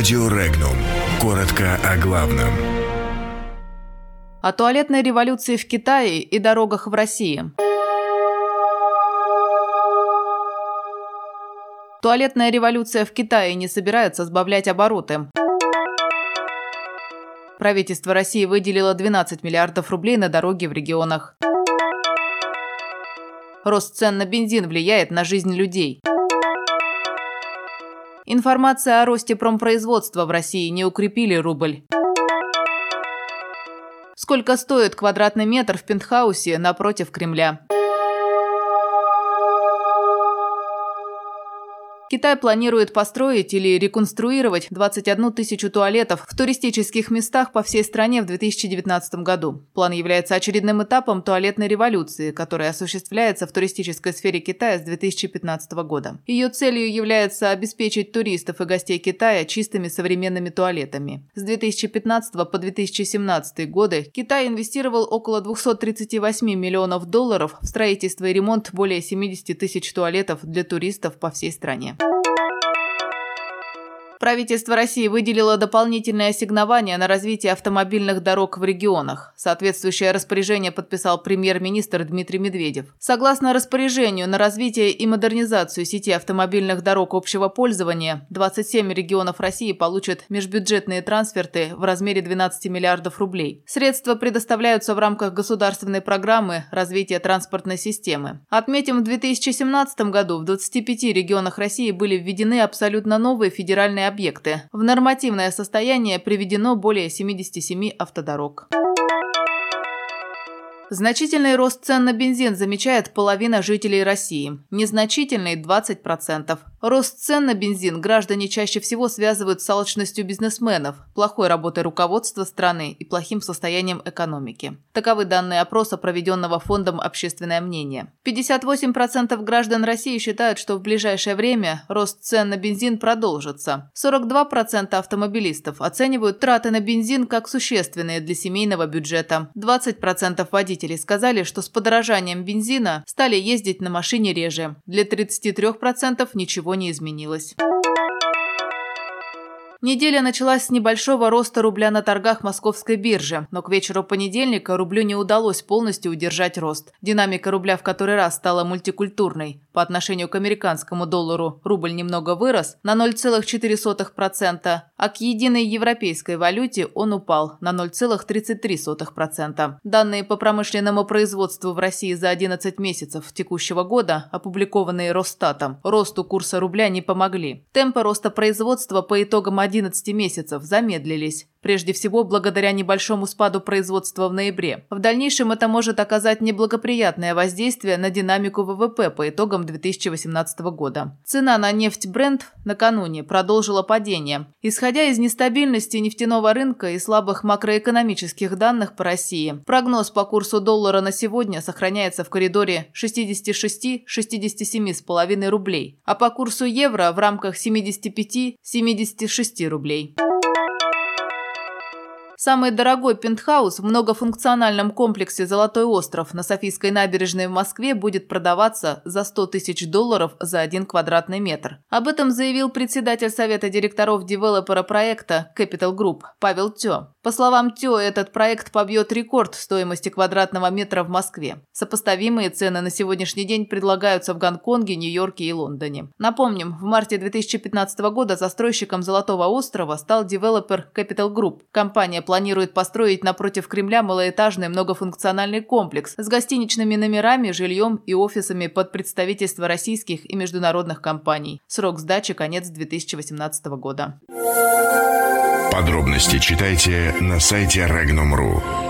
Радио Регнум. Коротко о главном. О туалетной революции в Китае и дорогах в России. Туалетная революция в Китае не собирается сбавлять обороты. Правительство России выделило 12 миллиардов рублей на дороги в регионах. Рост цен на бензин влияет на жизнь людей. Информация о росте промпроизводства в России не укрепили рубль. Сколько стоит квадратный метр в пентхаусе напротив Кремля? Китай планирует построить или реконструировать 21 тысячу туалетов в туристических местах по всей стране в 2019 году. План является очередным этапом туалетной революции, которая осуществляется в туристической сфере Китая с 2015 года. Ее целью является обеспечить туристов и гостей Китая чистыми современными туалетами. С 2015 по 2017 годы Китай инвестировал около 238 миллионов долларов в строительство и ремонт более 70 тысяч туалетов для туристов по всей стране. Правительство России выделило дополнительное ассигнование на развитие автомобильных дорог в регионах. Соответствующее распоряжение подписал премьер-министр Дмитрий Медведев. Согласно распоряжению на развитие и модернизацию сети автомобильных дорог общего пользования, 27 регионов России получат межбюджетные трансферты в размере 12 миллиардов рублей. Средства предоставляются в рамках государственной программы развития транспортной системы. Отметим, в 2017 году в 25 регионах России были введены абсолютно новые федеральные объекты. В нормативное состояние приведено более 77 автодорог. Значительный рост цен на бензин замечает половина жителей России. Незначительный – 20%. Рост цен на бензин граждане чаще всего связывают с алчностью бизнесменов, плохой работой руководства страны и плохим состоянием экономики. Таковы данные опроса, проведенного Фондом «Общественное мнение». 58% граждан России считают, что в ближайшее время рост цен на бензин продолжится. 42% автомобилистов оценивают траты на бензин как существенные для семейного бюджета. 20% водителей сказали, что с подорожанием бензина стали ездить на машине реже. Для 33% ничего ничего не изменилось. Неделя началась с небольшого роста рубля на торгах московской биржи, но к вечеру понедельника рублю не удалось полностью удержать рост. Динамика рубля в который раз стала мультикультурной. По отношению к американскому доллару рубль немного вырос на 0,4%, а к единой европейской валюте он упал на 0,33%. Данные по промышленному производству в России за 11 месяцев текущего года, опубликованные Росстатом, росту курса рубля не помогли. Темпы роста производства по итогам 11 месяцев замедлились. Прежде всего, благодаря небольшому спаду производства в ноябре. В дальнейшем это может оказать неблагоприятное воздействие на динамику ВВП по итогам 2018 года. Цена на нефть Brent накануне продолжила падение. Исходя из нестабильности нефтяного рынка и слабых макроэкономических данных по России, прогноз по курсу доллара на сегодня сохраняется в коридоре 66-67,5 рублей, а по курсу евро в рамках 75-76 рублей. Самый дорогой пентхаус в многофункциональном комплексе «Золотой остров» на Софийской набережной в Москве будет продаваться за 100 тысяч долларов за один квадратный метр. Об этом заявил председатель Совета директоров девелопера проекта Capital Group Павел Тё. По словам Тё, этот проект побьет рекорд стоимости квадратного метра в Москве. Сопоставимые цены на сегодняшний день предлагаются в Гонконге, Нью-Йорке и Лондоне. Напомним, в марте 2015 года застройщиком «Золотого острова» стал девелопер Capital Group. Компания планирует построить напротив Кремля малоэтажный многофункциональный комплекс с гостиничными номерами, жильем и офисами под представительство российских и международных компаний. Срок сдачи – конец 2018 года. Подробности читайте на сайте Regnum.ru.